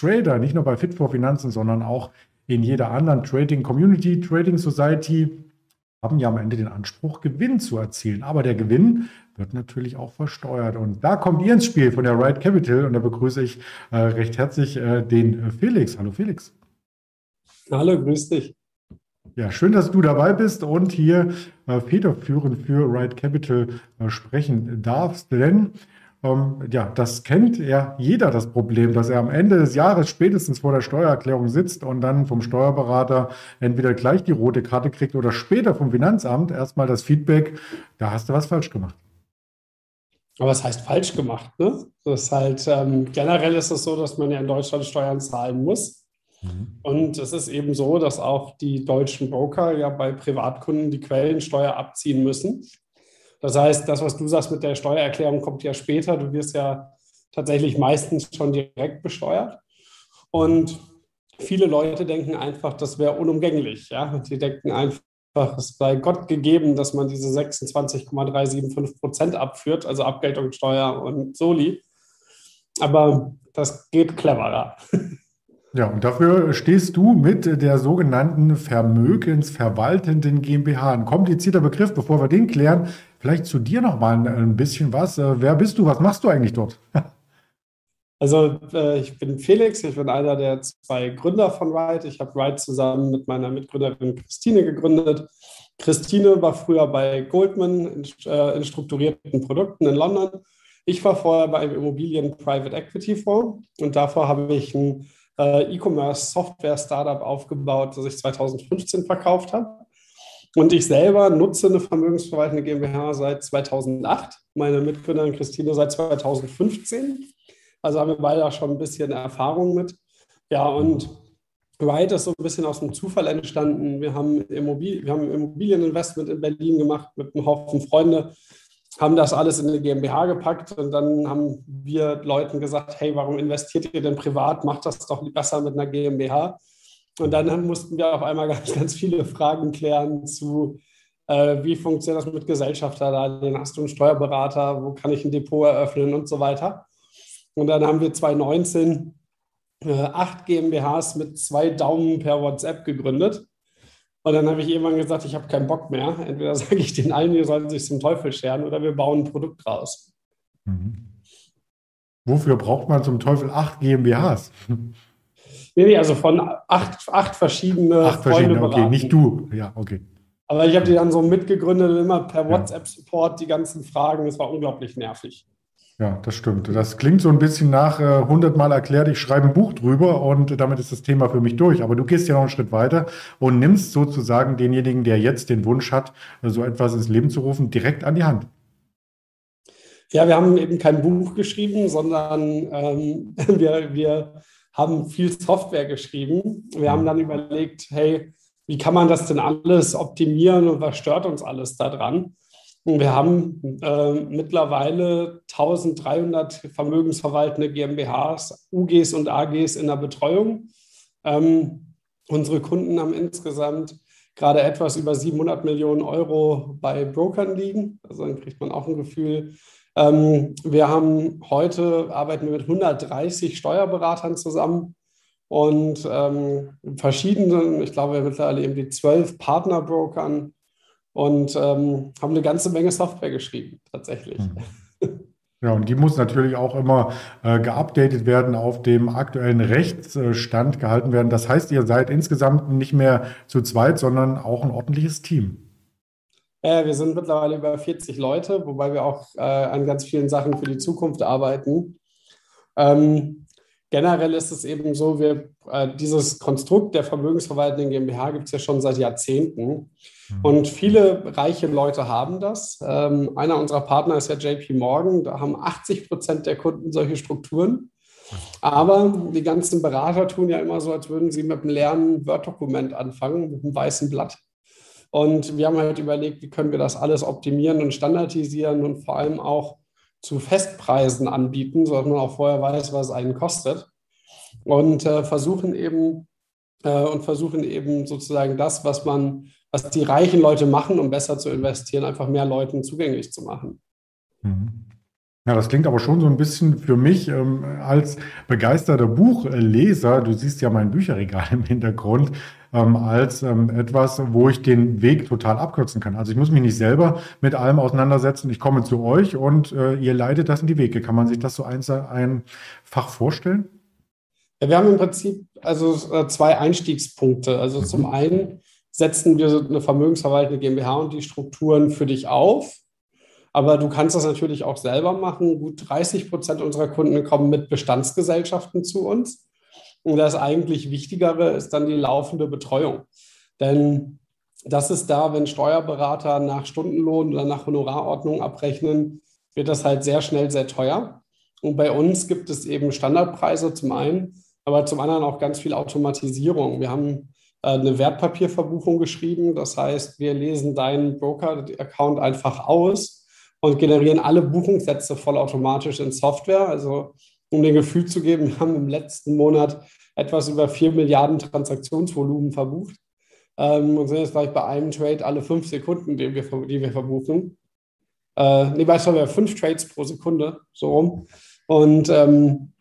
Trader, nicht nur bei Fit for Finanzen, sondern auch in jeder anderen Trading Community, Trading Society, haben ja am Ende den Anspruch, Gewinn zu erzielen. Aber der Gewinn wird natürlich auch versteuert. Und da kommt ihr ins Spiel von der Right Capital. Und da begrüße ich äh, recht herzlich äh, den Felix. Hallo Felix. Hallo, grüß dich. Ja, schön, dass du dabei bist und hier äh, federführend für Right Capital äh, sprechen darfst. Denn ähm, ja, das kennt ja jeder das Problem, dass er am Ende des Jahres spätestens vor der Steuererklärung sitzt und dann vom Steuerberater entweder gleich die rote Karte kriegt oder später vom Finanzamt erstmal das Feedback, da hast du was falsch gemacht. Aber was heißt falsch gemacht? Ne? Das ist halt, ähm, generell ist es so, dass man ja in Deutschland Steuern zahlen muss. Mhm. Und es ist eben so, dass auch die deutschen Broker ja bei Privatkunden die Quellensteuer abziehen müssen. Das heißt, das, was du sagst mit der Steuererklärung, kommt ja später. Du wirst ja tatsächlich meistens schon direkt besteuert. Und viele Leute denken einfach, das wäre unumgänglich. Ja? Die denken einfach, es sei Gott gegeben, dass man diese 26,375 Prozent abführt, also Abgeltungssteuer und Soli. Aber das geht cleverer. Ja, und dafür stehst du mit der sogenannten vermögensverwaltenden GmbH. Ein komplizierter Begriff, bevor wir den klären. Vielleicht zu dir noch mal ein bisschen was. Äh, wer bist du? Was machst du eigentlich dort? Also äh, ich bin Felix, ich bin einer der zwei Gründer von Ride. Ich habe Ride zusammen mit meiner Mitgründerin Christine gegründet. Christine war früher bei Goldman in, äh, strukturierten Produkten in London. Ich war vorher bei einem Immobilien Private Equity Fonds und davor habe ich ein äh, E-Commerce-Software-Startup aufgebaut, das ich 2015 verkauft habe. Und ich selber nutze eine vermögensverwaltende GmbH seit 2008, meine Mitgründerin Christine seit 2015. Also haben wir beide schon ein bisschen Erfahrung mit. Ja, und Ride ist so ein bisschen aus dem Zufall entstanden. Wir haben, Immobil wir haben Immobilieninvestment in Berlin gemacht mit einem Haufen Freunde haben das alles in eine GmbH gepackt und dann haben wir Leuten gesagt, hey, warum investiert ihr denn privat? Macht das doch besser mit einer GmbH. Und dann mussten wir auf einmal ganz, ganz viele Fragen klären zu, äh, wie funktioniert das mit Gesellschafterdarlehen? Hast du einen Steuerberater? Wo kann ich ein Depot eröffnen und so weiter? Und dann haben wir 2019 äh, acht GmbHs mit zwei Daumen per WhatsApp gegründet und dann habe ich irgendwann gesagt, ich habe keinen Bock mehr. Entweder sage ich den allen, die sollen sich zum Teufel scheren oder wir bauen ein Produkt raus. Mhm. Wofür braucht man zum Teufel acht GmbHs? Nee, nee, also von acht, acht verschiedene Acht verschiedene, okay, nicht du. Ja, okay. Aber ich habe die dann so mitgegründet, immer per WhatsApp-Support, die ganzen Fragen. Es war unglaublich nervig. Ja, das stimmt. Das klingt so ein bisschen nach äh, 100 Mal erklärt, ich schreibe ein Buch drüber und damit ist das Thema für mich durch. Aber du gehst ja noch einen Schritt weiter und nimmst sozusagen denjenigen, der jetzt den Wunsch hat, so etwas ins Leben zu rufen, direkt an die Hand. Ja, wir haben eben kein Buch geschrieben, sondern ähm, wir, wir haben viel Software geschrieben. Wir haben dann überlegt, hey, wie kann man das denn alles optimieren und was stört uns alles daran? Wir haben äh, mittlerweile 1300 vermögensverwaltende GmbHs, UGs und AGs in der Betreuung. Ähm, unsere Kunden haben insgesamt gerade etwas über 700 Millionen Euro bei Brokern liegen. Also dann kriegt man auch ein Gefühl. Ähm, wir haben heute, arbeiten wir mit 130 Steuerberatern zusammen und ähm, verschiedenen, ich glaube mittlerweile eben die zwölf Partnerbrokern und ähm, haben eine ganze Menge Software geschrieben, tatsächlich. Mhm. Ja, und die muss natürlich auch immer äh, geupdatet werden, auf dem aktuellen Rechtsstand gehalten werden. Das heißt, ihr seid insgesamt nicht mehr zu zweit, sondern auch ein ordentliches Team. Äh, wir sind mittlerweile über 40 Leute, wobei wir auch äh, an ganz vielen Sachen für die Zukunft arbeiten. Ähm, generell ist es eben so, wir, äh, dieses Konstrukt der vermögensverwaltenden GmbH gibt es ja schon seit Jahrzehnten. Mhm. Und viele reiche Leute haben das. Ähm, einer unserer Partner ist ja JP Morgan. Da haben 80 Prozent der Kunden solche Strukturen. Aber die ganzen Berater tun ja immer so, als würden sie mit einem leeren Word-Dokument anfangen, mit einem weißen Blatt. Und wir haben halt überlegt, wie können wir das alles optimieren und standardisieren und vor allem auch zu Festpreisen anbieten, sodass man auch vorher weiß, was es einen kostet. Und äh, versuchen eben äh, und versuchen eben sozusagen das, was man, was die reichen Leute machen, um besser zu investieren, einfach mehr Leuten zugänglich zu machen. Mhm. Ja, das klingt aber schon so ein bisschen für mich ähm, als begeisterter Buchleser, du siehst ja mein Bücherregal im Hintergrund, ähm, als ähm, etwas, wo ich den Weg total abkürzen kann. Also ich muss mich nicht selber mit allem auseinandersetzen. Ich komme zu euch und äh, ihr leitet das in die Wege. Kann man sich das so ein, einfach vorstellen? Ja, wir haben im Prinzip also äh, zwei Einstiegspunkte. Also mhm. zum einen setzen wir eine vermögensverwaltende GmbH und die Strukturen für dich auf. Aber du kannst das natürlich auch selber machen. Gut 30 Prozent unserer Kunden kommen mit Bestandsgesellschaften zu uns. Und das eigentlich Wichtigere ist dann die laufende Betreuung. Denn das ist da, wenn Steuerberater nach Stundenlohn oder nach Honorarordnung abrechnen, wird das halt sehr schnell sehr teuer. Und bei uns gibt es eben Standardpreise zum einen, aber zum anderen auch ganz viel Automatisierung. Wir haben äh, eine Wertpapierverbuchung geschrieben. Das heißt, wir lesen deinen Broker-Account einfach aus und generieren alle Buchungssätze vollautomatisch in Software. Also um dir Gefühl zu geben, wir haben im letzten Monat etwas über 4 Milliarden Transaktionsvolumen verbucht ähm, und sind jetzt gleich bei einem Trade alle fünf Sekunden, die wir, die wir verbuchen. Äh, nee, weißt du, wir fünf Trades pro Sekunde, so rum. Und ähm,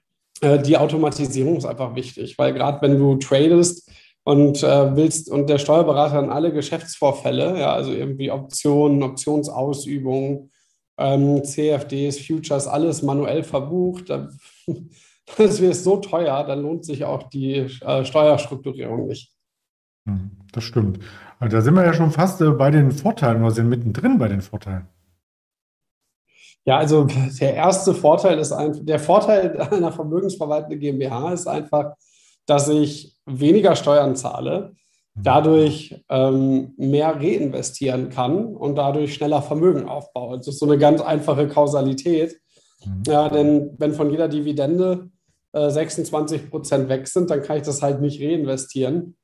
äh, die Automatisierung ist einfach wichtig, weil gerade wenn du tradest, und äh, willst und der Steuerberater dann alle Geschäftsvorfälle, ja, also irgendwie Optionen, Optionsausübungen, ähm, CFDs, Futures, alles manuell verbucht, das wird so teuer, dann lohnt sich auch die äh, Steuerstrukturierung nicht. Hm, das stimmt. Also da sind wir ja schon fast äh, bei den Vorteilen oder sind mittendrin bei den Vorteilen. Ja, also der erste Vorteil ist einfach, der Vorteil einer vermögensverwaltenden GmbH ist einfach, dass ich weniger Steuern zahle. Dadurch ähm, mehr reinvestieren kann und dadurch schneller Vermögen aufbaue. Das ist so eine ganz einfache Kausalität. Mhm. Ja, denn wenn von jeder Dividende äh, 26 Prozent weg sind, dann kann ich das halt nicht reinvestieren.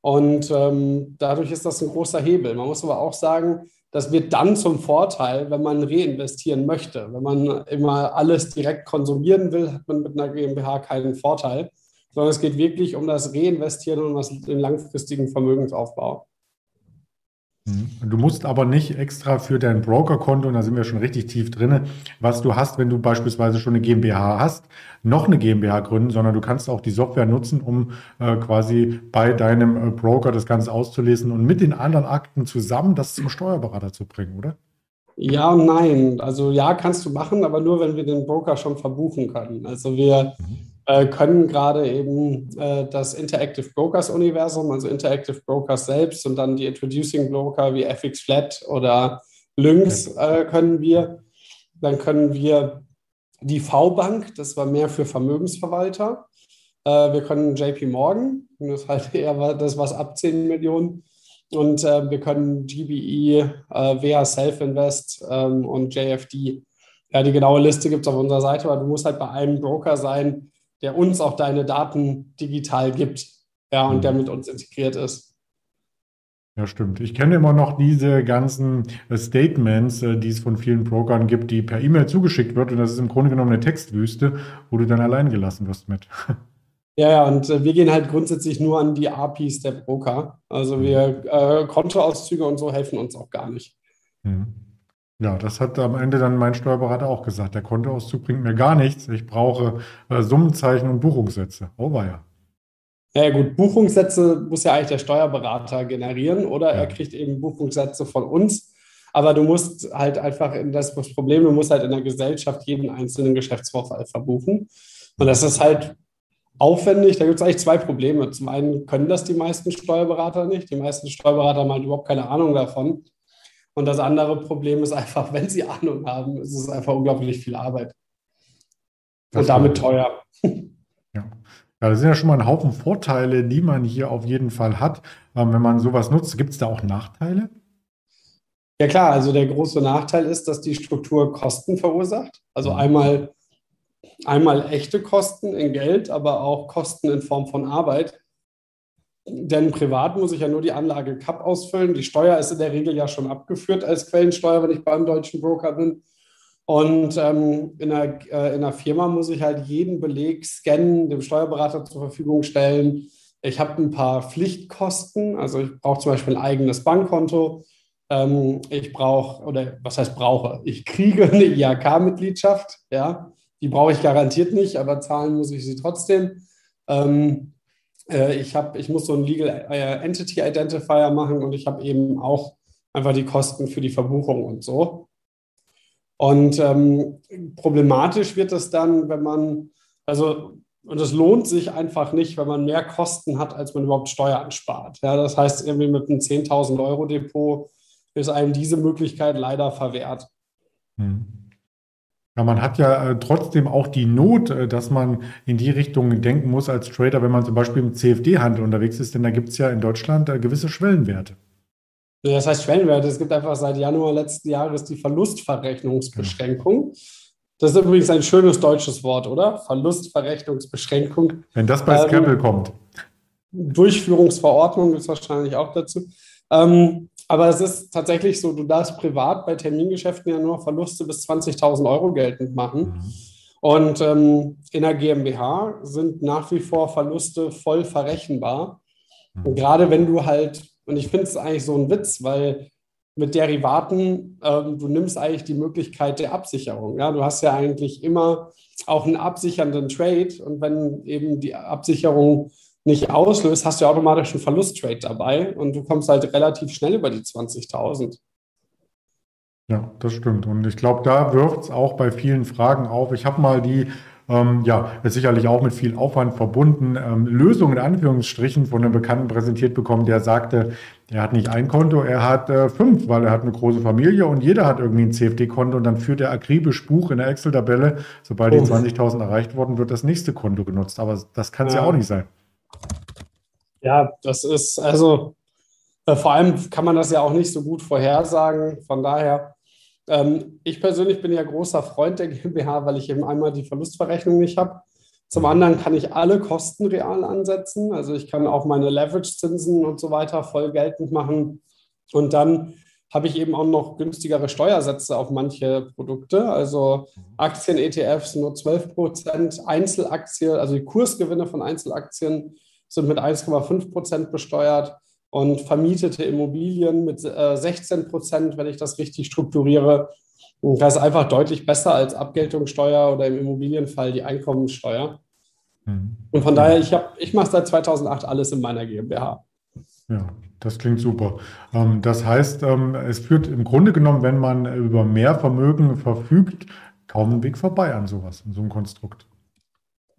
Und ähm, dadurch ist das ein großer Hebel. Man muss aber auch sagen, das wird dann zum Vorteil, wenn man reinvestieren möchte. Wenn man immer alles direkt konsumieren will, hat man mit einer GmbH keinen Vorteil sondern es geht wirklich um das Reinvestieren und um den langfristigen Vermögensaufbau. Mhm. Du musst aber nicht extra für dein Brokerkonto, und da sind wir schon richtig tief drin, was du hast, wenn du beispielsweise schon eine GmbH hast, noch eine GmbH gründen, sondern du kannst auch die Software nutzen, um äh, quasi bei deinem äh, Broker das Ganze auszulesen und mit den anderen Akten zusammen das zum Steuerberater zu bringen, oder? Ja und nein. Also ja, kannst du machen, aber nur, wenn wir den Broker schon verbuchen können. Also wir mhm äh, können gerade eben äh, das Interactive Brokers Universum, also Interactive Brokers selbst und dann die Introducing Broker wie FX Flat oder Lynx äh, können wir. Dann können wir die V-Bank, das war mehr für Vermögensverwalter. Äh, wir können JP Morgan, das ist halt eher das, was ab 10 Millionen. Und äh, wir können GBE, WH Self Invest ähm, und JFD. Ja, die genaue Liste gibt es auf unserer Seite, aber du musst halt bei einem Broker sein, der uns auch deine Daten digital gibt ja, und der mhm. mit uns integriert ist. Ja, stimmt. Ich kenne immer noch diese ganzen äh, Statements, äh, die es von vielen Brokern gibt, die per E-Mail zugeschickt wird. Und das ist im Grunde genommen eine Textwüste, wo du dann allein gelassen wirst mit. Ja, ja, und äh, wir gehen halt grundsätzlich nur an die APIs der Broker. Also wir äh, Kontoauszüge und so helfen uns auch gar nicht. Mhm. Ja, das hat am Ende dann mein Steuerberater auch gesagt. Der Kontoauszug bringt mir gar nichts. Ich brauche äh, Summenzeichen und Buchungssätze. Oh, war ja. Ja, gut, Buchungssätze muss ja eigentlich der Steuerberater generieren oder ja. er kriegt eben Buchungssätze von uns. Aber du musst halt einfach, in das, Problem, du musst halt in der Gesellschaft jeden einzelnen Geschäftsvorfall verbuchen. Und das ist halt aufwendig. Da gibt es eigentlich zwei Probleme. Zum einen können das die meisten Steuerberater nicht. Die meisten Steuerberater haben halt überhaupt keine Ahnung davon. Und das andere Problem ist einfach, wenn sie Ahnung haben, ist es einfach unglaublich viel Arbeit. Das und damit teuer. Ja. Ja, das sind ja schon mal ein Haufen Vorteile, die man hier auf jeden Fall hat. Ähm, wenn man sowas nutzt, gibt es da auch Nachteile? Ja klar, also der große Nachteil ist, dass die Struktur Kosten verursacht. Also mhm. einmal, einmal echte Kosten in Geld, aber auch Kosten in Form von Arbeit. Denn privat muss ich ja nur die Anlage CAP ausfüllen. Die Steuer ist in der Regel ja schon abgeführt als Quellensteuer, wenn ich beim deutschen Broker bin. Und ähm, in, einer, äh, in einer Firma muss ich halt jeden Beleg scannen, dem Steuerberater zur Verfügung stellen. Ich habe ein paar Pflichtkosten, also ich brauche zum Beispiel ein eigenes Bankkonto. ähm, ich brauche, oder was heißt brauche? Ich kriege eine IHK-Mitgliedschaft, ja. Die brauche ich garantiert nicht, aber zahlen muss ich sie trotzdem. Ähm, äh, ich, hab, ich muss so einen Legal äh, Entity Identifier machen und ich habe eben auch einfach die Kosten für die Verbuchung und so. Und ähm, problematisch wird es dann, wenn man, also, und es lohnt sich einfach nicht, wenn man mehr Kosten hat, als man überhaupt Steuern spart. Ja, das heißt, irgendwie mit einem 10.000 Euro Depot ist einem diese Möglichkeit leider verwehrt. Hm. Ja, man hat ja äh, trotzdem auch die Not, äh, dass man in die Richtung denken muss als Trader, wenn man zum Beispiel im CFD-Handel unterwegs ist, denn da gibt es ja in Deutschland äh, gewisse Schwellenwerte. Das heißt Schwellenwerte. Es gibt einfach seit Januar letzten Jahres die Verlustverrechnungsbeschränkung. Das ist übrigens ein schönes deutsches Wort, oder? Verlustverrechnungsbeschränkung. Wenn das bei Scrabble ähm, kommt. Durchführungsverordnung ist wahrscheinlich auch dazu. Ähm, aber es ist tatsächlich so, du darfst privat bei Termingeschäften ja nur Verluste bis 20.000 Euro geltend machen. Mhm. Und ähm, in der GmbH sind nach wie vor Verluste voll verrechenbar. Mhm. Und gerade wenn du halt und ich finde es eigentlich so ein Witz, weil mit Derivaten, ähm, du nimmst eigentlich die Möglichkeit der Absicherung. Ja? Du hast ja eigentlich immer auch einen absichernden Trade und wenn eben die Absicherung nicht auslöst, hast du automatisch einen Verlusttrade dabei und du kommst halt relativ schnell über die 20.000. Ja, das stimmt. Und ich glaube, da wirft es auch bei vielen Fragen auf. Ich habe mal die ähm, ja, ist sicherlich auch mit viel Aufwand verbunden. Ähm, Lösung in Anführungsstrichen von einem Bekannten präsentiert bekommen, der sagte, er hat nicht ein Konto, er hat äh, fünf, weil er hat eine große Familie und jeder hat irgendwie ein CFD-Konto und dann führt er akribisch Buch in der Excel-Tabelle. Sobald oh. die 20.000 erreicht wurden, wird das nächste Konto genutzt. Aber das kann es ja. ja. auch nicht sein. Ja, das ist also äh, vor allem kann man das ja auch nicht so gut vorhersagen. Von daher ähm, ich persönlich bin ja großer Freund der GmbH, weil ich eben einmal die Verlustverrechnung nicht habe. Zum anderen kann ich alle Kosten real ansetzen. Also ich kann auch meine Leverage-Zinsen und so weiter voll geltend machen. Und dann habe ich eben auch noch günstigere Steuersätze auf manche Produkte. Also Aktien-ETFs nur 12 Prozent, Einzelaktien, also die Kursgewinne von Einzelaktien sind mit 1,5 Prozent besteuert und vermietete Immobilien mit äh, 16 Prozent, wenn ich das richtig strukturiere. Und das ist einfach deutlich besser als Abgeltungssteuer oder im Immobilienfall die Einkommensteuer. Mhm. Und von daher, ich, ich mache seit 2008 alles in meiner GmbH. Ja, das klingt super. Ähm, das heißt, ähm, es führt im Grunde genommen, wenn man über mehr Vermögen verfügt, kaum einen Weg vorbei an sowas, an so einem Konstrukt.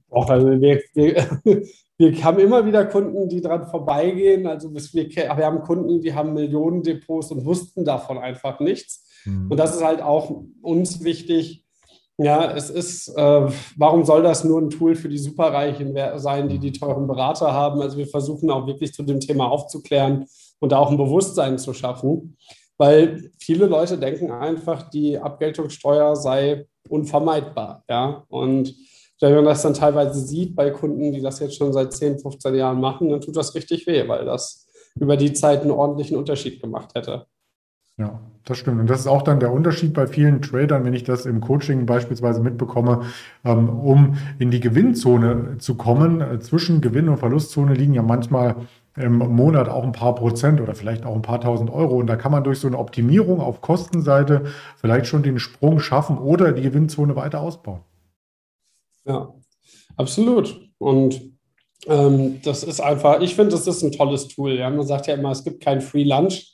Auch also wir, wir, wir haben immer wieder Kunden, die dran vorbeigehen. Also wir, wir haben Kunden, die haben Millionen Depots und wussten davon einfach nichts. Mhm. Und das ist halt auch uns wichtig. Ja, es ist, äh, warum soll das nur ein Tool für die Superreichen sein, die die teuren Berater haben? Also wir versuchen auch wirklich zu dem Thema aufzuklären und da auch ein Bewusstsein zu schaffen, weil viele Leute denken einfach, die Abgeltungssteuer sei unvermeidbar. Ja, und wenn man das dann teilweise sieht bei Kunden, die das jetzt schon seit 10, 15 Jahren machen, dann tut das richtig weh, weil das über die Zeit einen ordentlichen Unterschied gemacht hätte. Ja, das stimmt. Und das ist auch dann der Unterschied bei vielen Tradern, wenn ich das im Coaching beispielsweise mitbekomme, ähm, um in die Gewinnzone zu kommen. Äh, zwischen Gewinn- und Verlustzone liegen ja manchmal im Monat auch ein paar Prozent oder vielleicht auch ein paar tausend Euro. Und da kann man durch so eine Optimierung auf Kostenseite vielleicht schon den Sprung schaffen oder die Gewinnzone weiter ausbauen. Ja, absolut. Und ähm, das ist einfach, ich finde, das ist ein tolles Tool. Ja? Man sagt ja immer, es gibt kein Free Lunch,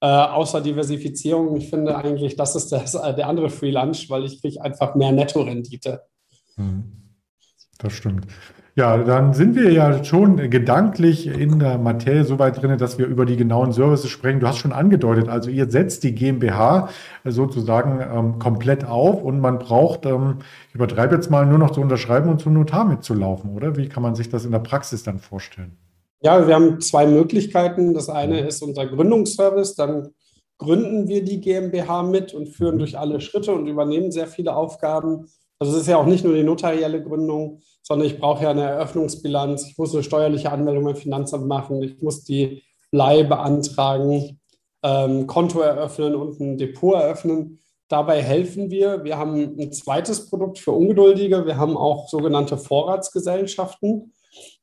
äh, außer Diversifizierung. Ich finde eigentlich, das ist das, äh, der andere Free weil ich kriege einfach mehr Nettorendite. Hm. Das stimmt. Ja, dann sind wir ja schon gedanklich in der Materie so weit drin, dass wir über die genauen Services sprechen. Du hast schon angedeutet, also ihr setzt die GmbH sozusagen ähm, komplett auf und man braucht, ähm, ich übertreibe jetzt mal, nur noch zu unterschreiben und zum Notar mitzulaufen, oder? Wie kann man sich das in der Praxis dann vorstellen? Ja, wir haben zwei Möglichkeiten. Das eine ist unser Gründungsservice. Dann gründen wir die GmbH mit und führen mhm. durch alle Schritte und übernehmen sehr viele Aufgaben. Also es ist ja auch nicht nur die notarielle Gründung, sondern ich brauche ja eine Eröffnungsbilanz, ich muss eine steuerliche Anmeldung beim Finanzamt machen, ich muss die Leih beantragen, ähm, Konto eröffnen und ein Depot eröffnen. Dabei helfen wir. Wir haben ein zweites Produkt für Ungeduldige. Wir haben auch sogenannte Vorratsgesellschaften.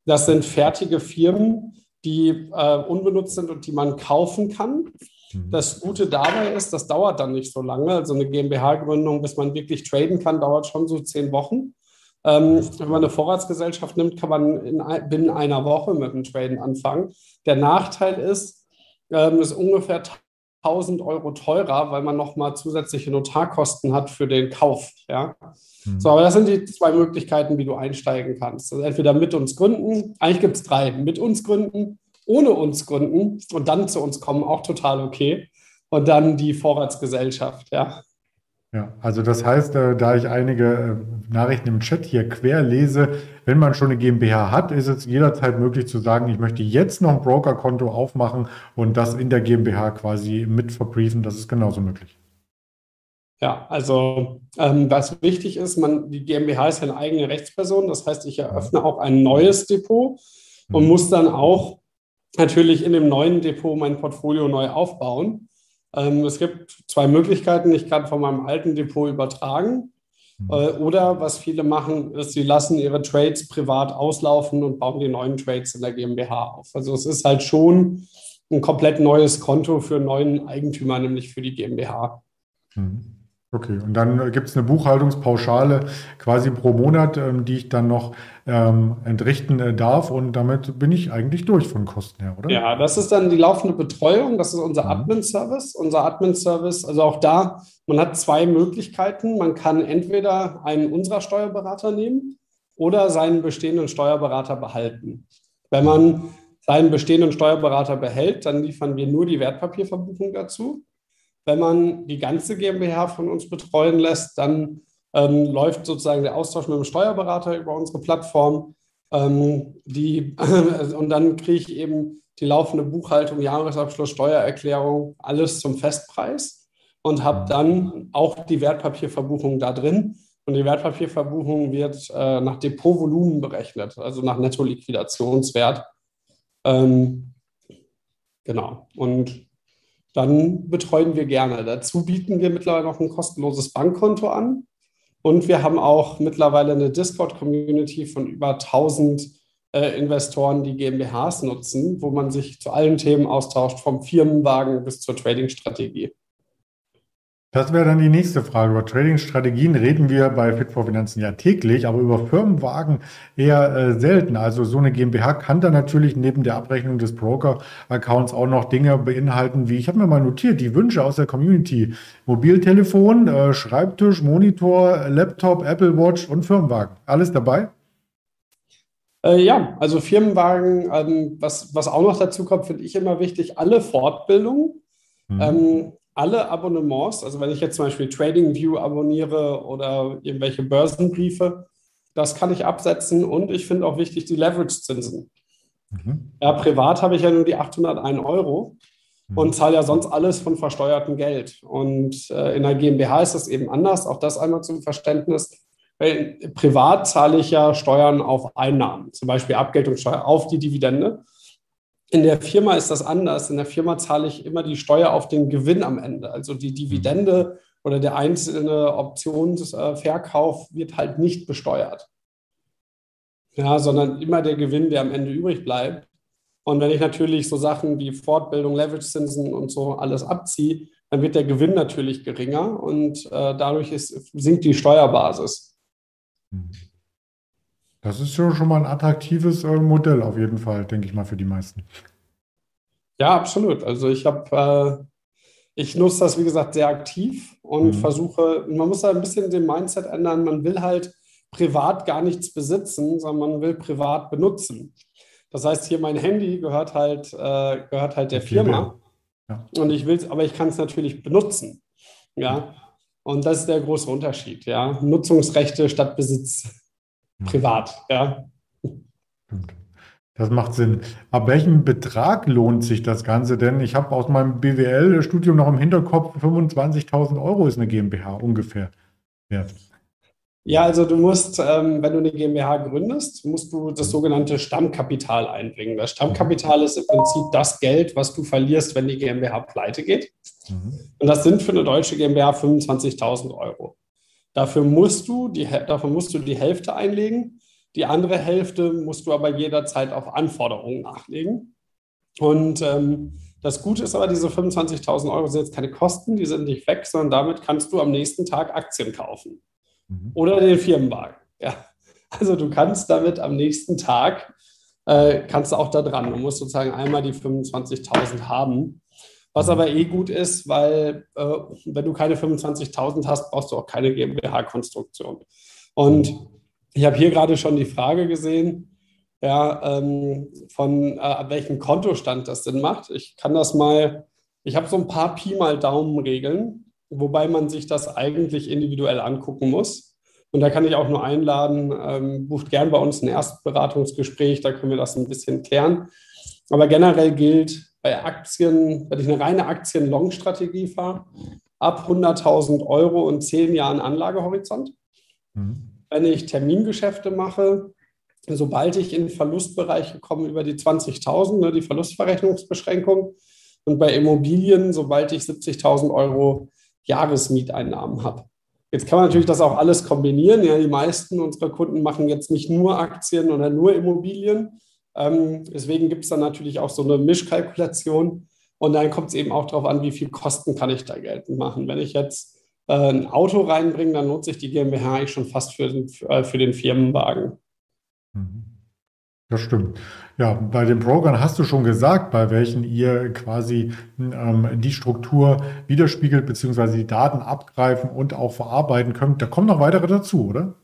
Das sind fertige Firmen, die äh, unbenutzt sind und die man kaufen kann. Mhm. Das Gute dabei ist, das dauert dann nicht so lange. Also eine GmbH-Gründung, bis man wirklich traden kann, dauert schon so zehn Wochen. Ähm, wenn man eine Vorratsgesellschaft nimmt, kann man in, binnen einer Woche mit dem Traden anfangen. Der Nachteil ist, ähm, ist ungefähr 1000 Euro teurer, weil man nochmal zusätzliche Notarkosten hat für den Kauf. Ja? Mhm. So, aber das sind die zwei Möglichkeiten, wie du einsteigen kannst. Also entweder mit uns gründen, eigentlich gibt es drei, mit uns gründen, ohne uns gründen und dann zu uns kommen, auch total okay. Und dann die Vorratsgesellschaft, ja. Ja, also das heißt, äh, da ich einige äh, Nachrichten im Chat hier quer lese, wenn man schon eine GmbH hat, ist es jederzeit möglich zu sagen, ich möchte jetzt noch ein Brokerkonto aufmachen und das in der GmbH quasi mit verbriefen. Das ist genauso möglich. Ja, also ähm, was wichtig ist, man, die GmbH ist eine eigene Rechtsperson. Das heißt, ich eröffne auch ein neues Depot und mhm. muss dann auch natürlich in dem neuen Depot mein Portfolio neu aufbauen. Ähm, es gibt zwei Möglichkeiten. Ich kann von meinem alten Depot übertragen. Mhm. Äh, oder was viele machen, ist, sie lassen ihre Trades privat auslaufen und bauen die neuen Trades in der GmbH auf. Also es ist halt schon ein komplett neues Konto für einen neuen Eigentümer, nämlich für die GmbH. Mhm. Okay, und dann gibt es eine Buchhaltungspauschale quasi pro Monat, ähm, die ich dann noch ähm, entrichten äh, darf und damit bin ich eigentlich durch von Kosten her, oder? Ja, das ist dann die laufende Betreuung, das ist unser mhm. Admin-Service. Unser Admin-Service, also auch da, man hat zwei Möglichkeiten. Man kann entweder einen unserer Steuerberater nehmen oder seinen bestehenden Steuerberater behalten. Wenn man seinen bestehenden Steuerberater behält, dann liefern wir nur die Wertpapierverbuchung dazu. Wenn man die ganze GmbH von uns betreuen lässt, dann ähm, läuft sozusagen der Austausch mit dem Steuerberater über unsere Plattform. Ähm, die, und dann kriege ich eben die laufende Buchhaltung, Jahresabschluss, Steuererklärung, alles zum Festpreis und habe dann auch die Wertpapierverbuchung da drin. Und die Wertpapierverbuchung wird äh, nach Depotvolumen berechnet, also nach Netto-Liquidationswert. Ähm, genau. Und dann betreuen wir gerne. Dazu bieten wir mittlerweile noch ein kostenloses Bankkonto an. Und wir haben auch mittlerweile eine Discord-Community von über 1000 äh, Investoren, die GmbHs nutzen, wo man sich zu allen Themen austauscht, vom Firmenwagen bis zur Trading-Strategie. Das wäre dann die nächste Frage. Über Trading-Strategien reden wir bei Fit for Finanzen ja täglich, aber über Firmenwagen eher äh, selten. Also so eine GmbH kann dann natürlich neben der Abrechnung des Broker-Accounts auch noch Dinge beinhalten, wie ich habe mir mal notiert, die Wünsche aus der Community. Mobiltelefon, äh, Schreibtisch, Monitor, Laptop, Apple Watch und Firmenwagen. Alles dabei? Äh, ja, also Firmenwagen, ähm, was, was auch noch dazu kommt, finde ich immer wichtig, alle Fortbildungen. Mhm. Ähm, alle Abonnements, also wenn ich jetzt zum Beispiel TradingView abonniere oder irgendwelche Börsenbriefe, das kann ich absetzen und ich finde auch wichtig die Leverage-Zinsen. Mhm. Ja, privat habe ich ja nur die 801 Euro mhm. und zahle ja sonst alles von versteuertem Geld. Und äh, in der GmbH ist das eben anders, auch das einmal zum Verständnis. Weil privat zahle ich ja Steuern auf Einnahmen, zum Beispiel Abgeltungssteuer auf die Dividende. In der Firma ist das anders. In der Firma zahle ich immer die Steuer auf den Gewinn am Ende. Also die Dividende oder der einzelne Optionsverkauf wird halt nicht besteuert. Ja, sondern immer der Gewinn, der am Ende übrig bleibt. Und wenn ich natürlich so Sachen wie Fortbildung, Leverage-Zinsen und so alles abziehe, dann wird der Gewinn natürlich geringer und äh, dadurch ist, sinkt die Steuerbasis. Mhm. Das ist ja schon mal ein attraktives äh, Modell auf jeden Fall, denke ich mal, für die meisten. Ja, absolut. Also ich habe, äh, ich nutze das, wie gesagt, sehr aktiv und mhm. versuche, man muss da ein bisschen den Mindset ändern. Man will halt privat gar nichts besitzen, sondern man will privat benutzen. Das heißt, hier mein Handy gehört halt, äh, gehört halt der Firma. Ja. Und ich will es, aber ich kann es natürlich benutzen. Ja. Und das ist der große Unterschied, ja. Nutzungsrechte statt Besitz privat, ja. Das macht Sinn. Ab welchem Betrag lohnt sich das Ganze denn? Ich habe aus meinem BWL-Studium noch im Hinterkopf, 25.000 Euro ist eine GmbH ungefähr wert. Ja, also du musst, ähm, wenn du eine GmbH gründest, musst du das sogenannte Stammkapital einbringen. Das Stammkapital ist im Prinzip das Geld, was du verlierst, wenn die GmbH pleite geht. Mhm. Und das sind für eine deutsche GmbH 25.000 Euro. Dafür musst du die, davon musst du die Hälfte einlegen. Die andere Hälfte musst du aber jederzeit auf Anforderungen nachlegen. Und ähm, Das Gute ist aber, diese 25.000 Euro sind jetzt keine Kosten, die sind nicht weg, sondern damit kannst du am nächsten Tag Aktien kaufen. Mhm. Oder den Firmenwagen. Ja. Also du kannst damit am nächsten Tag, äh, kannst du auch da dran. Du musst sozusagen einmal die 25.000 haben. Was aber eh gut ist, weil äh, wenn du keine 25.000 hast, brauchst du auch keine GmbH-Konstruktion. Und ich habe hier gerade schon die Frage gesehen, ja, ähm, von äh, welchem Kontostand das Sinn macht. Ich kann das mal, ich habe so ein paar Pi mal Daumen-Regeln, wobei man sich das eigentlich individuell angucken muss. Und da kann ich auch nur einladen, ähm, bucht gern bei uns ein Erstberatungsgespräch, da können wir das ein bisschen klären. Aber generell gilt bei Aktien, wenn ich eine reine Aktien-Long-Strategie fahre, ab 100.000 Euro und 10 Jahren Anlagehorizont. Mhm. Wenn ich Termingeschäfte mache, sobald ich in Verlustbereiche komme über die 20.000, ne, die Verlustverrechnungsbeschränkung, und bei Immobilien, sobald ich 70.000 Euro Jahresmieteinnahmen habe. Jetzt kann man natürlich das auch alles kombinieren. Ja, die meisten unserer Kunden machen jetzt nicht nur Aktien oder nur Immobilien. Ähm, deswegen gibt es dann natürlich auch so eine Mischkalkulation. Und dann kommt es eben auch darauf an, wie viel Kosten kann ich da geltend machen. Wenn ich jetzt äh, ein Auto reinbringe, dann nutze ich die GmbH eigentlich schon fast für den, für, äh, den Firmenwagen. Mhm. Das stimmt. Ja, bei den Brokern hast du schon gesagt, bei welchen ihr quasi ähm, die Struktur widerspiegelt, beziehungsweise die Daten abgreifen und auch verarbeiten könnt. Da kommen noch weitere dazu, oder?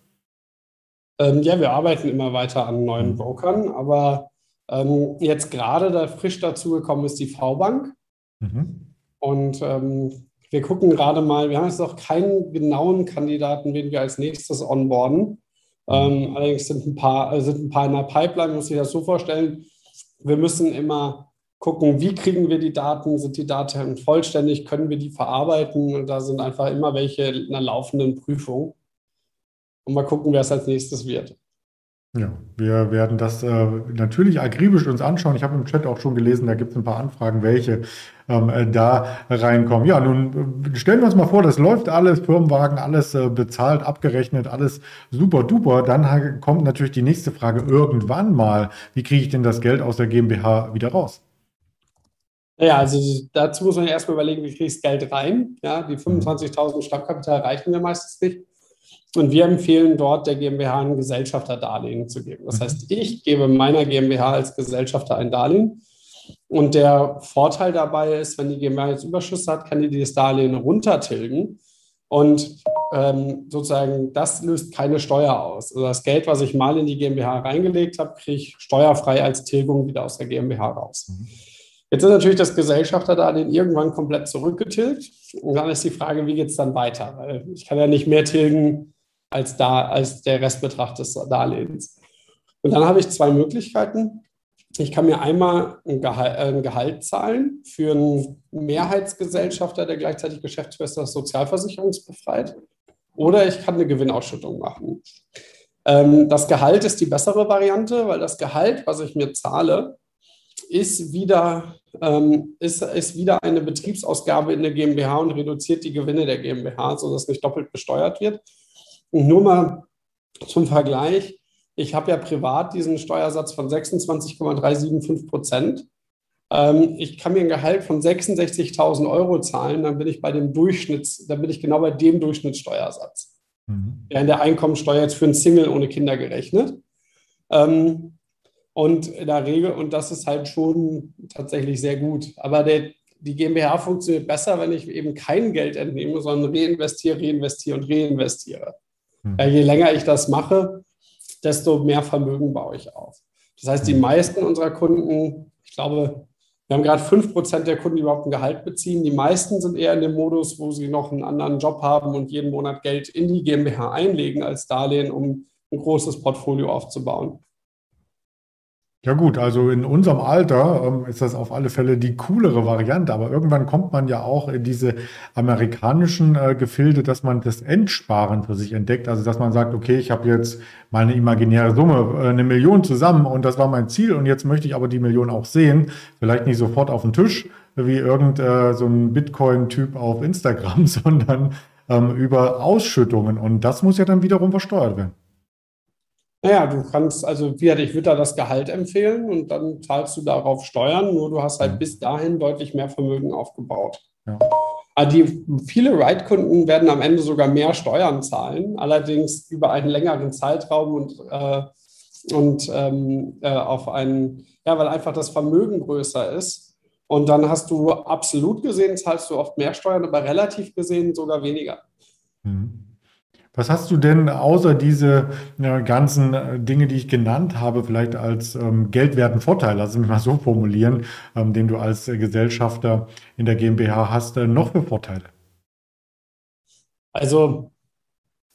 Ähm, ja, wir arbeiten immer weiter an neuen mhm. Brokern, aber ähm, jetzt gerade da frisch dazugekommen ist die V-Bank. Mhm. Und ähm, wir gucken gerade mal, wir haben jetzt noch keinen genauen Kandidaten, wen wir als nächstes onboarden. Ähm, allerdings sind ein, paar, äh, sind ein paar in der Pipeline, muss ich das so vorstellen. Wir müssen immer gucken, wie kriegen wir die Daten, sind die Daten vollständig, können wir die verarbeiten und da sind einfach immer welche in einer laufenden Prüfung. Und mal gucken, wer es als nächstes wird. Ja, wir werden das äh, natürlich akribisch uns anschauen. Ich habe im Chat auch schon gelesen, da gibt es ein paar Anfragen, welche ähm, äh, da reinkommen. Ja, nun äh, stellen wir uns mal vor, das läuft alles, Firmenwagen, alles äh, bezahlt, abgerechnet, alles super duper. Dann kommt natürlich die nächste Frage irgendwann mal, wie kriege ich denn das Geld aus der GmbH wieder raus? Ja, also dazu muss man erstmal überlegen, wie kriege ich das Geld rein. Ja, die 25.000 Stammkapital reichen mir meistens nicht. Und wir empfehlen dort der GmbH ein Gesellschafterdarlehen zu geben. Das mhm. heißt, ich gebe meiner GmbH als Gesellschafter ein Darlehen. Und der Vorteil dabei ist, wenn die GmbH jetzt Überschüsse hat, kann die dieses Darlehen runtertilgen. Und ähm, sozusagen, das löst keine Steuer aus. Also das Geld, was ich mal in die GmbH reingelegt habe, kriege ich steuerfrei als Tilgung wieder aus der GmbH raus. Mhm. Jetzt ist natürlich das Gesellschafterdarlehen irgendwann komplett zurückgetilgt. Und dann ist die Frage, wie geht es dann weiter? Weil ich kann ja nicht mehr tilgen, als, da, als der Restbetrag des Darlehens. Und dann habe ich zwei Möglichkeiten. Ich kann mir einmal ein Gehalt, äh, ein Gehalt zahlen für einen Mehrheitsgesellschafter, der gleichzeitig Geschäftsführer sozialversicherungsbefreit. Oder ich kann eine Gewinnausschüttung machen. Ähm, das Gehalt ist die bessere Variante, weil das Gehalt, was ich mir zahle, ist wieder, ähm, ist, ist wieder eine Betriebsausgabe in der GmbH und reduziert die Gewinne der GmbH, sodass nicht doppelt besteuert wird. Nur mal zum Vergleich, ich habe ja privat diesen Steuersatz von 26,375 Prozent. Ähm, ich kann mir ein Gehalt von 66.000 Euro zahlen, dann bin ich bei dem Durchschnitts, dann bin ich genau bei dem Durchschnittssteuersatz. Mhm. Ja, in der Einkommensteuer jetzt für einen Single ohne Kinder gerechnet. Ähm, und in der Regel, und das ist halt schon tatsächlich sehr gut. Aber der, die GmbH funktioniert besser, wenn ich eben kein Geld entnehme, sondern reinvestiere, reinvestiere und reinvestiere. Mhm. Je länger ich das mache, desto mehr Vermögen baue ich auf. Das heißt, die hm. meisten unserer Kunden, ich glaube, wir haben gerade 5% der Kunden, die überhaupt ein Gehalt beziehen. Die meisten sind eher in dem Modus, wo sie noch einen anderen Job haben und jeden Monat Geld in die GmbH einlegen als Darlehen, um ein großes Portfolio aufzubauen. Ja gut, also in unserem Alter ähm, ist das auf alle Fälle die coolere Variante, aber irgendwann kommt man ja auch in diese amerikanischen äh, Gefilde, dass man das Entsparen für sich entdeckt. Also dass man sagt, okay, ich habe jetzt meine imaginäre Summe, äh, eine Million zusammen und das war mein Ziel und jetzt möchte ich aber die Million auch sehen. Vielleicht nicht sofort auf den Tisch wie irgend äh, so ein Bitcoin-Typ auf Instagram, sondern ähm, über Ausschüttungen und das muss ja dann wiederum versteuert werden. Naja, du kannst, also wie ich würde da das Gehalt empfehlen und dann zahlst du darauf Steuern, nur du hast halt mhm. bis dahin deutlich mehr Vermögen aufgebaut. Ja. Ah, die, viele Ride-Kunden werden am Ende sogar mehr Steuern zahlen, allerdings über einen längeren Zeitraum und, äh, und ähm, äh, auf einen, ja, weil einfach das Vermögen größer ist. Und dann hast du absolut gesehen, zahlst du oft mehr Steuern, aber relativ gesehen sogar weniger. Mhm. Was hast du denn außer diese ja, ganzen äh, Dinge, die ich genannt habe, vielleicht als ähm, geldwerten Vorteil, lass mich mal so formulieren, ähm, den du als äh, Gesellschafter in der GmbH hast, äh, noch für Vorteile? Also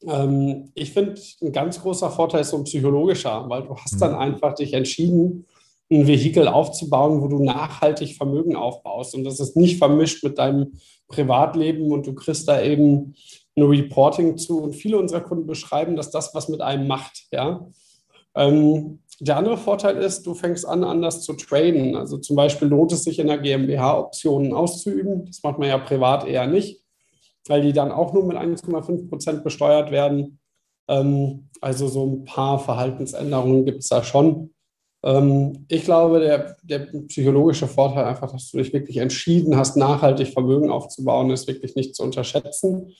ähm, ich finde, ein ganz großer Vorteil ist so ein psychologischer, weil du hast mhm. dann einfach dich entschieden, ein Vehikel aufzubauen, wo du nachhaltig Vermögen aufbaust. Und das ist nicht vermischt mit deinem Privatleben und du kriegst da eben ein Reporting zu. Und viele unserer Kunden beschreiben, dass das was mit einem macht. Ja? Ähm, der andere Vorteil ist, du fängst an, anders zu traden. Also zum Beispiel lohnt es sich in der GmbH Optionen auszuüben. Das macht man ja privat eher nicht, weil die dann auch nur mit 1,5 Prozent besteuert werden. Ähm, also so ein paar Verhaltensänderungen gibt es da schon. Ähm, ich glaube, der, der psychologische Vorteil einfach, dass du dich wirklich entschieden hast, nachhaltig Vermögen aufzubauen, ist wirklich nicht zu unterschätzen.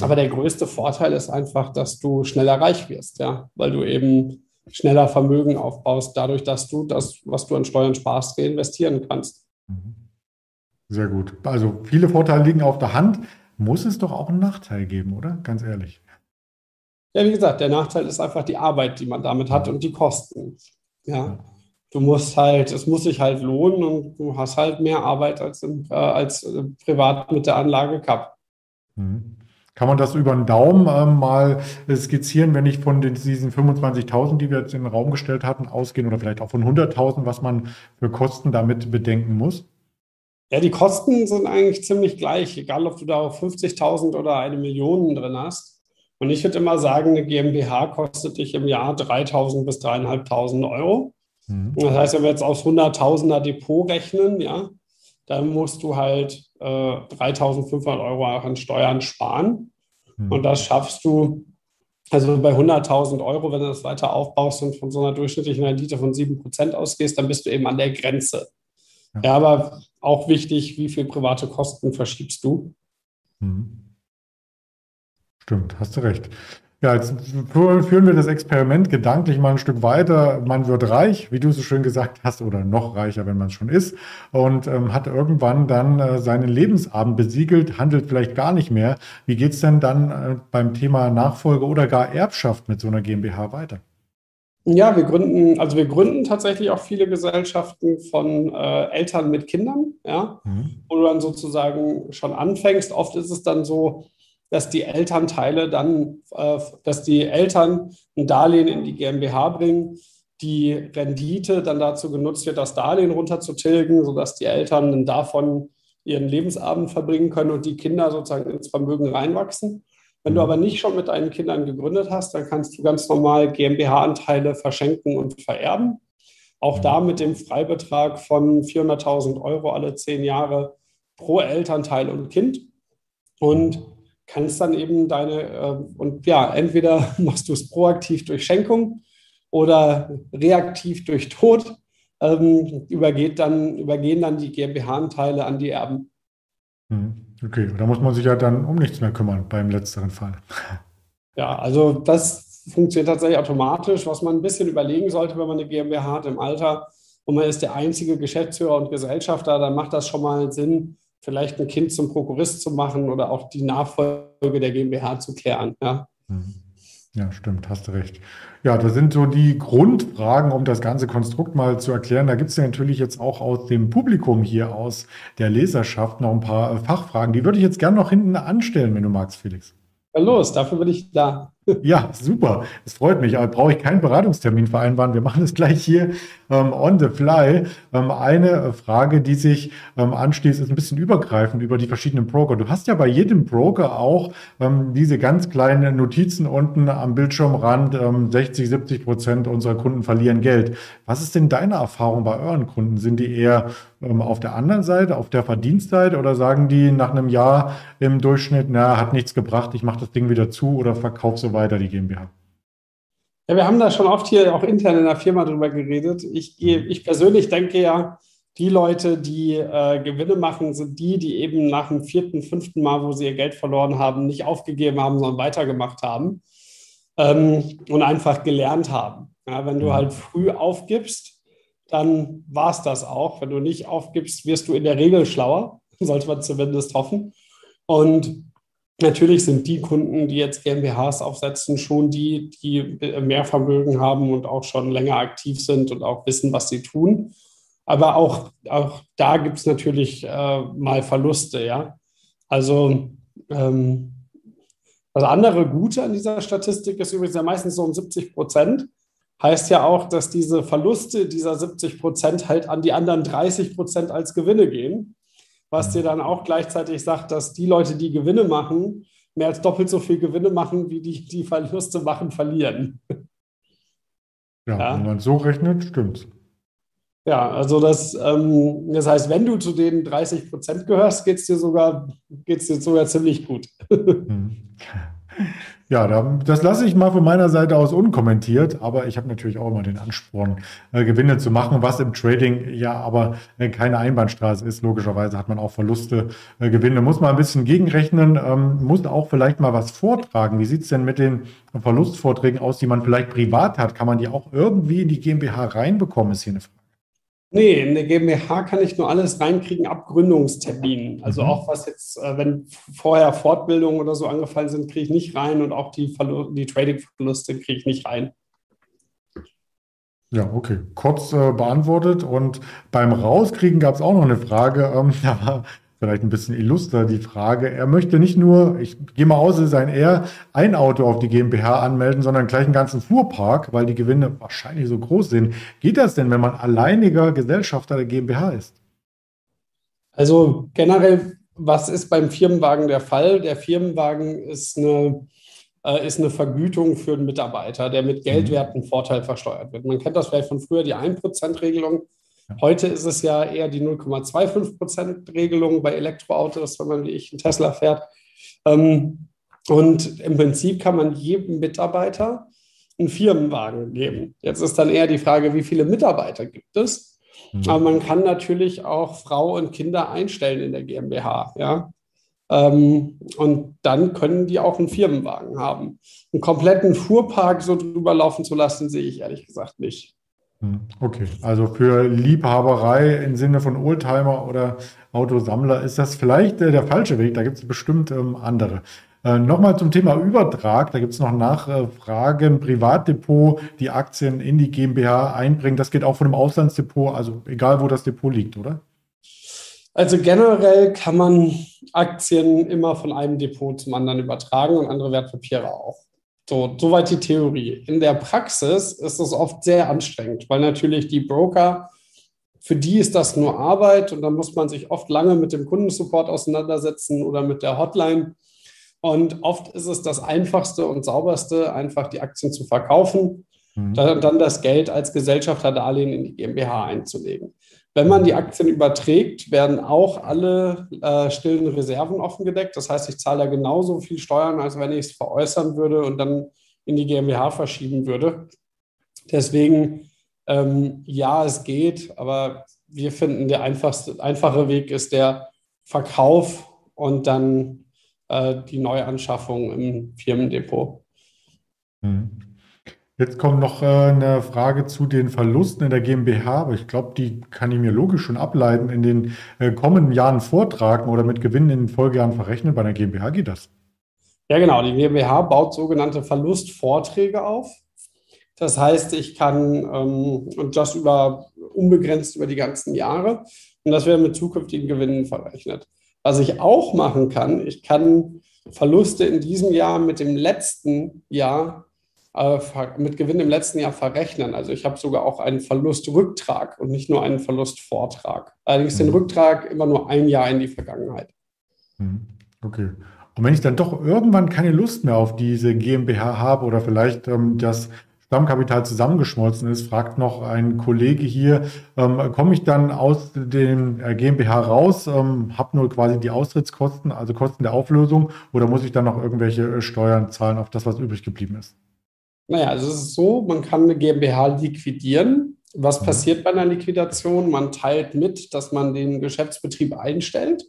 Aber der größte Vorteil ist einfach, dass du schneller reich wirst, ja, weil du eben schneller Vermögen aufbaust, dadurch, dass du das, was du an Steuern sparst, reinvestieren kannst. Mhm. Sehr gut. Also viele Vorteile liegen auf der Hand. Muss es doch auch einen Nachteil geben, oder? Ganz ehrlich. Ja, wie gesagt, der Nachteil ist einfach die Arbeit, die man damit hat und die Kosten. Ja. Du musst halt, es muss sich halt lohnen und du hast halt mehr Arbeit als, im, äh, als äh, privat mit der Anlage Cup. Mhm. Kann man das über den Daumen äh, mal skizzieren, wenn ich von den, diesen 25.000, die wir jetzt in den Raum gestellt hatten, ausgehen oder vielleicht auch von 100.000, was man für Kosten damit bedenken muss? Ja, die Kosten sind eigentlich ziemlich gleich, egal ob du da 50.000 oder eine Million drin hast. Und ich würde immer sagen, eine GmbH kostet dich im Jahr 3.000 bis 3.500 Euro. Mhm. Das heißt, wenn wir jetzt aus 100.000er Depot rechnen, ja, dann musst du halt äh, 3.500 Euro an Steuern sparen. Mhm. Und das schaffst du, also bei 100.000 Euro, wenn du das weiter aufbaust und von so einer durchschnittlichen Rendite von 7% ausgehst, dann bist du eben an der Grenze. Ja, ja aber auch wichtig, wie viel private Kosten verschiebst du? Mhm. Stimmt, hast du recht. Ja, jetzt führen wir das Experiment gedanklich mal ein Stück weiter. Man wird reich, wie du so schön gesagt hast, oder noch reicher, wenn man es schon ist, und ähm, hat irgendwann dann äh, seinen Lebensabend besiegelt, handelt vielleicht gar nicht mehr. Wie geht es denn dann äh, beim Thema Nachfolge oder gar Erbschaft mit so einer GmbH weiter? Ja, wir gründen, also wir gründen tatsächlich auch viele Gesellschaften von äh, Eltern mit Kindern, ja, mhm. wo du dann sozusagen schon anfängst. Oft ist es dann so, dass die Elternteile dann, äh, dass die Eltern ein Darlehen in die GmbH bringen, die Rendite dann dazu genutzt wird, das Darlehen runterzutilgen, sodass die Eltern dann davon ihren Lebensabend verbringen können und die Kinder sozusagen ins Vermögen reinwachsen. Wenn du aber nicht schon mit deinen Kindern gegründet hast, dann kannst du ganz normal GmbH-Anteile verschenken und vererben. Auch da mit dem Freibetrag von 400.000 Euro alle zehn Jahre pro Elternteil und Kind. Und kannst dann eben deine, äh, und ja, entweder machst du es proaktiv durch Schenkung oder reaktiv durch Tod, ähm, übergeht dann, übergehen dann die GmbH-Anteile an die Erben. Hm, okay, da muss man sich ja dann um nichts mehr kümmern beim letzteren Fall. Ja, also das funktioniert tatsächlich automatisch. Was man ein bisschen überlegen sollte, wenn man eine GmbH hat im Alter und man ist der einzige Geschäftsführer und Gesellschafter, dann macht das schon mal Sinn, vielleicht ein Kind zum Prokurist zu machen oder auch die Nachfolge der GmbH zu klären. Ja. Mhm. Ja, stimmt, hast du recht. Ja, das sind so die Grundfragen, um das ganze Konstrukt mal zu erklären. Da gibt es ja natürlich jetzt auch aus dem Publikum hier, aus der Leserschaft, noch ein paar Fachfragen. Die würde ich jetzt gerne noch hinten anstellen, wenn du magst, Felix. Ja, los, dafür bin ich da. Ja, super. Das freut mich. Aber brauche ich keinen Beratungstermin vereinbaren. Wir machen es gleich hier ähm, on the fly. Ähm, eine Frage, die sich ähm, anschließt, ist ein bisschen übergreifend über die verschiedenen Broker. Du hast ja bei jedem Broker auch ähm, diese ganz kleinen Notizen unten am Bildschirmrand. 60, ähm, 70 Prozent unserer Kunden verlieren Geld. Was ist denn deine Erfahrung bei euren Kunden? Sind die eher ähm, auf der anderen Seite, auf der Verdienstseite oder sagen die nach einem Jahr im Durchschnitt, na, hat nichts gebracht, ich mache das Ding wieder zu oder verkaufe so weiter die GmbH? Ja, wir haben da schon oft hier auch intern in der Firma drüber geredet. Ich, mhm. ich persönlich denke ja, die Leute, die äh, Gewinne machen, sind die, die eben nach dem vierten, fünften Mal, wo sie ihr Geld verloren haben, nicht aufgegeben haben, sondern weitergemacht haben ähm, und einfach gelernt haben. Ja, wenn du mhm. halt früh aufgibst, dann war es das auch. Wenn du nicht aufgibst, wirst du in der Regel schlauer, sollte man zumindest hoffen. Und natürlich sind die Kunden, die jetzt GmbHs aufsetzen, schon die, die mehr Vermögen haben und auch schon länger aktiv sind und auch wissen, was sie tun. Aber auch, auch da gibt es natürlich äh, mal Verluste, ja. Also ähm, das andere Gute an dieser Statistik ist übrigens ja meistens so um 70 Prozent. Heißt ja auch, dass diese Verluste dieser 70 Prozent halt an die anderen 30 Prozent als Gewinne gehen. Was dir dann auch gleichzeitig sagt, dass die Leute, die Gewinne machen, mehr als doppelt so viel Gewinne machen, wie die, die Verluste machen, verlieren. Ja, ja. wenn man so rechnet, stimmt's. Ja, also das, ähm, das heißt, wenn du zu den 30 Prozent gehörst, geht es dir sogar, geht's dir sogar ziemlich gut. Ja, das lasse ich mal von meiner Seite aus unkommentiert, aber ich habe natürlich auch immer den Ansporn, äh, Gewinne zu machen, was im Trading ja aber äh, keine Einbahnstraße ist. Logischerweise hat man auch Verluste, äh, Gewinne. Muss man ein bisschen gegenrechnen, ähm, muss auch vielleicht mal was vortragen. Wie sieht es denn mit den Verlustvorträgen aus, die man vielleicht privat hat? Kann man die auch irgendwie in die GmbH reinbekommen, ist hier eine Frage. Nee, in der GmbH kann ich nur alles reinkriegen ab Gründungstermin. Also mhm. auch was jetzt, äh, wenn vorher Fortbildungen oder so angefallen sind, kriege ich nicht rein und auch die, die Trading-Verluste kriege ich nicht rein. Ja, okay. Kurz äh, beantwortet. Und beim Rauskriegen gab es auch noch eine Frage. Ähm, da war vielleicht ein bisschen illuster die Frage. Er möchte nicht nur, ich gehe mal aus, es ist ein eher ein Auto auf die GmbH anmelden, sondern gleich einen ganzen Fuhrpark, weil die Gewinne wahrscheinlich so groß sind. Geht das denn, wenn man alleiniger Gesellschafter der GmbH ist? Also generell, was ist beim Firmenwagen der Fall? Der Firmenwagen ist eine, äh, ist eine Vergütung für einen Mitarbeiter, der mit Geldwerten mhm. Vorteil versteuert wird. Man kennt das vielleicht von früher, die 1%-Regelung. Heute ist es ja eher die 0,25 Prozent Regelung bei Elektroautos, wenn man wie ich einen Tesla fährt. Ähm, und im Prinzip kann man jedem Mitarbeiter einen Firmenwagen geben. Jetzt ist dann eher die Frage, wie viele Mitarbeiter gibt es? Mhm. Aber man kann natürlich auch Frau und Kinder einstellen in der GmbH. Ja? Ähm, und dann können die auch einen Firmenwagen haben. Einen kompletten Fuhrpark so drüber laufen zu lassen, sehe ich ehrlich gesagt nicht. Hm, okay, also für Liebhaberei im Sinne von Oldtimer oder Autosammler ist das vielleicht äh, der falsche Weg. Da gibt es bestimmt ähm, andere. Äh, Nochmal zum Thema Übertrag. Da gibt es noch Nachfragen. Privatdepot, die Aktien in die GmbH einbringen. Das geht auch von einem Auslandsdepot, also egal wo das Depot liegt, oder? Also generell kann man Aktien immer von einem Depot zum anderen übertragen und andere Wertpapiere auch. So, soweit die Theorie. In der Praxis ist es oft sehr anstrengend, weil natürlich die Broker, für die ist das nur Arbeit und dann muss man sich oft lange mit dem Kundensupport auseinandersetzen oder mit der Hotline. Und oft ist es das Einfachste und Sauberste, einfach die Aktien zu verkaufen, mhm. dann das Geld als Gesellschafterdarlehen in die GmbH einzulegen. Wenn man die Aktien überträgt, werden auch alle äh, stillen Reserven offengedeckt. Das heißt, ich zahle ja genauso viel Steuern, als wenn ich es veräußern würde und dann in die GmbH verschieben würde. Deswegen, ähm, ja, es geht, aber wir finden, der einfachste, einfache Weg ist der Verkauf und dann äh, die Neuanschaffung im Firmendepot. Mhm. Jetzt kommt noch äh, eine Frage zu den Verlusten in der GmbH, aber ich glaube, die kann ich mir logisch schon ableiten. In den äh, kommenden Jahren vortragen oder mit Gewinnen in den Folgejahren verrechnen. Bei einer GmbH geht das. Ja, genau. Die GmbH baut sogenannte Verlustvorträge auf. Das heißt, ich kann ähm, und das über unbegrenzt über die ganzen Jahre und das wird mit zukünftigen Gewinnen verrechnet. Was ich auch machen kann, ich kann Verluste in diesem Jahr mit dem letzten Jahr äh, mit Gewinn im letzten Jahr verrechnen. Also ich habe sogar auch einen Verlustrücktrag und nicht nur einen Verlustvortrag. Allerdings mhm. den Rücktrag immer nur ein Jahr in die Vergangenheit. Mhm. Okay. Und wenn ich dann doch irgendwann keine Lust mehr auf diese GmbH habe oder vielleicht ähm, das Stammkapital zusammengeschmolzen ist, fragt noch ein Kollege hier, ähm, komme ich dann aus dem äh, GmbH raus, ähm, habe nur quasi die Austrittskosten, also Kosten der Auflösung, oder muss ich dann noch irgendwelche äh, Steuern zahlen auf das, was übrig geblieben ist? Naja, also es ist so, man kann eine GmbH liquidieren. Was Mhm. passiert bei einer Liquidation? Man teilt mit, dass man den Geschäftsbetrieb einstellt.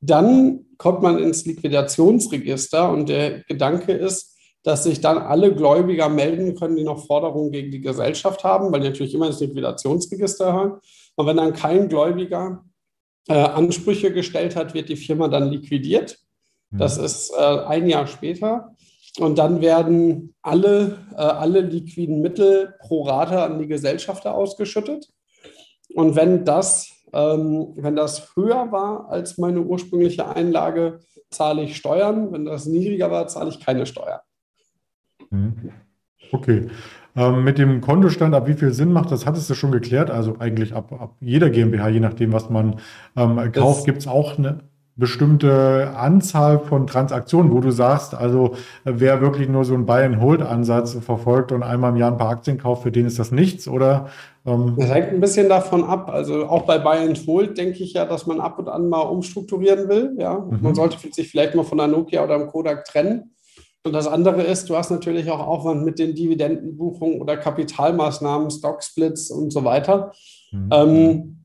Dann kommt man ins Liquidationsregister und der Gedanke ist, dass sich dann alle Gläubiger melden können, die noch Forderungen gegen die Gesellschaft haben, weil die natürlich immer ins Liquidationsregister hören. Und wenn dann kein Gläubiger äh, Ansprüche gestellt hat, wird die Firma dann liquidiert. Das Mhm. ist äh, ein Jahr später. Und dann werden alle, äh, alle liquiden Mittel pro Rate an die Gesellschafter ausgeschüttet. Und wenn das, ähm, wenn das höher war als meine ursprüngliche Einlage, zahle ich Steuern. Wenn das niedriger war, zahle ich keine Steuern. Mhm. Okay. Ähm, mit dem Kontostand, ab wie viel Sinn macht das, hattest du schon geklärt? Also eigentlich ab, ab jeder GmbH, je nachdem, was man ähm, kauft, gibt es auch eine bestimmte Anzahl von Transaktionen, wo du sagst, also wer wirklich nur so einen Buy-and-Hold-Ansatz verfolgt und einmal im Jahr ein paar Aktien kauft, für den ist das nichts, oder? Ähm, Das hängt ein bisschen davon ab. Also auch bei Buy and Hold denke ich ja, dass man ab und an mal umstrukturieren will. Ja, Mhm. man sollte sich vielleicht mal von einer Nokia oder einem Kodak trennen. Und das andere ist, du hast natürlich auch Aufwand mit den Dividendenbuchungen oder Kapitalmaßnahmen, Stocksplits und so weiter. mhm. Ähm,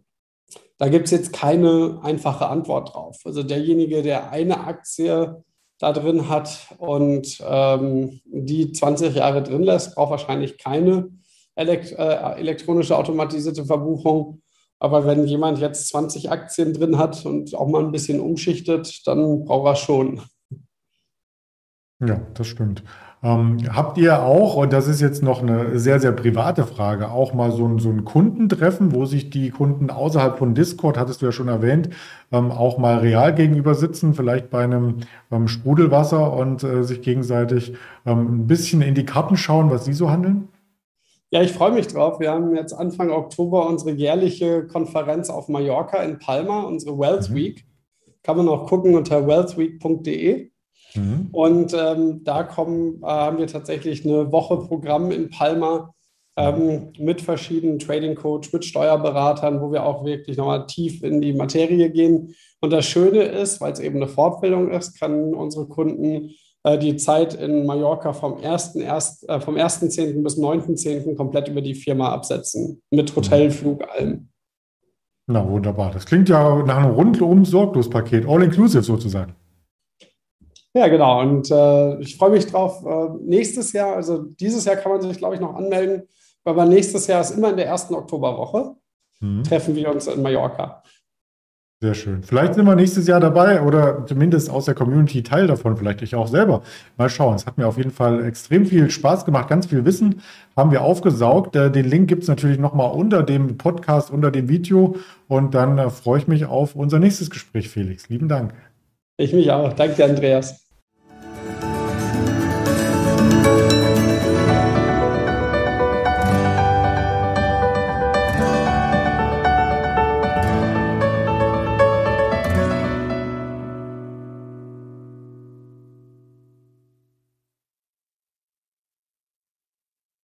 da gibt es jetzt keine einfache Antwort drauf. Also derjenige, der eine Aktie da drin hat und ähm, die 20 Jahre drin lässt, braucht wahrscheinlich keine elekt äh, elektronische automatisierte Verbuchung. Aber wenn jemand jetzt 20 Aktien drin hat und auch mal ein bisschen umschichtet, dann braucht er schon. Ja, das stimmt. Ähm, habt ihr auch, und das ist jetzt noch eine sehr, sehr private Frage, auch mal so ein, so ein Kundentreffen, wo sich die Kunden außerhalb von Discord, hattest du ja schon erwähnt, ähm, auch mal real gegenüber sitzen, vielleicht bei einem ähm, Sprudelwasser und äh, sich gegenseitig ähm, ein bisschen in die Karten schauen, was sie so handeln? Ja, ich freue mich drauf. Wir haben jetzt Anfang Oktober unsere jährliche Konferenz auf Mallorca in Palma, unsere Wealth Mhm. Week. Kann man auch gucken unter wealthweek.de. Mhm. Und ähm, da kommen, äh, haben wir tatsächlich eine Woche Programm in Palma ähm, mit verschiedenen Trading Coach, mit Steuerberatern, wo wir auch wirklich nochmal tief in die Materie gehen. Und das Schöne ist, weil es eben eine Fortbildung ist, kann unsere Kunden äh, die Zeit in Mallorca vom 1.10. Äh, vom 1.10. bis 9.10. komplett über die Firma absetzen. Mit Hotel, Flug, allem. Na, wunderbar. Das klingt ja nach einem rundum sorglos Paket, all inclusive sozusagen. Ja, genau. Und äh, ich freue mich drauf. Äh, nächstes Jahr, also dieses Jahr kann man sich, glaube ich, noch anmelden, aber nächstes Jahr ist immer in der ersten Oktoberwoche, Mhm. treffen wir uns in Mallorca. Sehr schön. Vielleicht sind wir nächstes Jahr dabei oder zumindest aus der Community Teil davon, vielleicht ich auch selber. Mal schauen. Es hat mir auf jeden Fall extrem viel Spaß gemacht, ganz viel Wissen haben wir aufgesaugt. Äh, Den Link gibt es natürlich nochmal unter dem Podcast, unter dem Video. Und dann äh, freue ich mich auf unser nächstes Gespräch, Felix. Lieben Dank. Ich mich auch. Danke Andreas.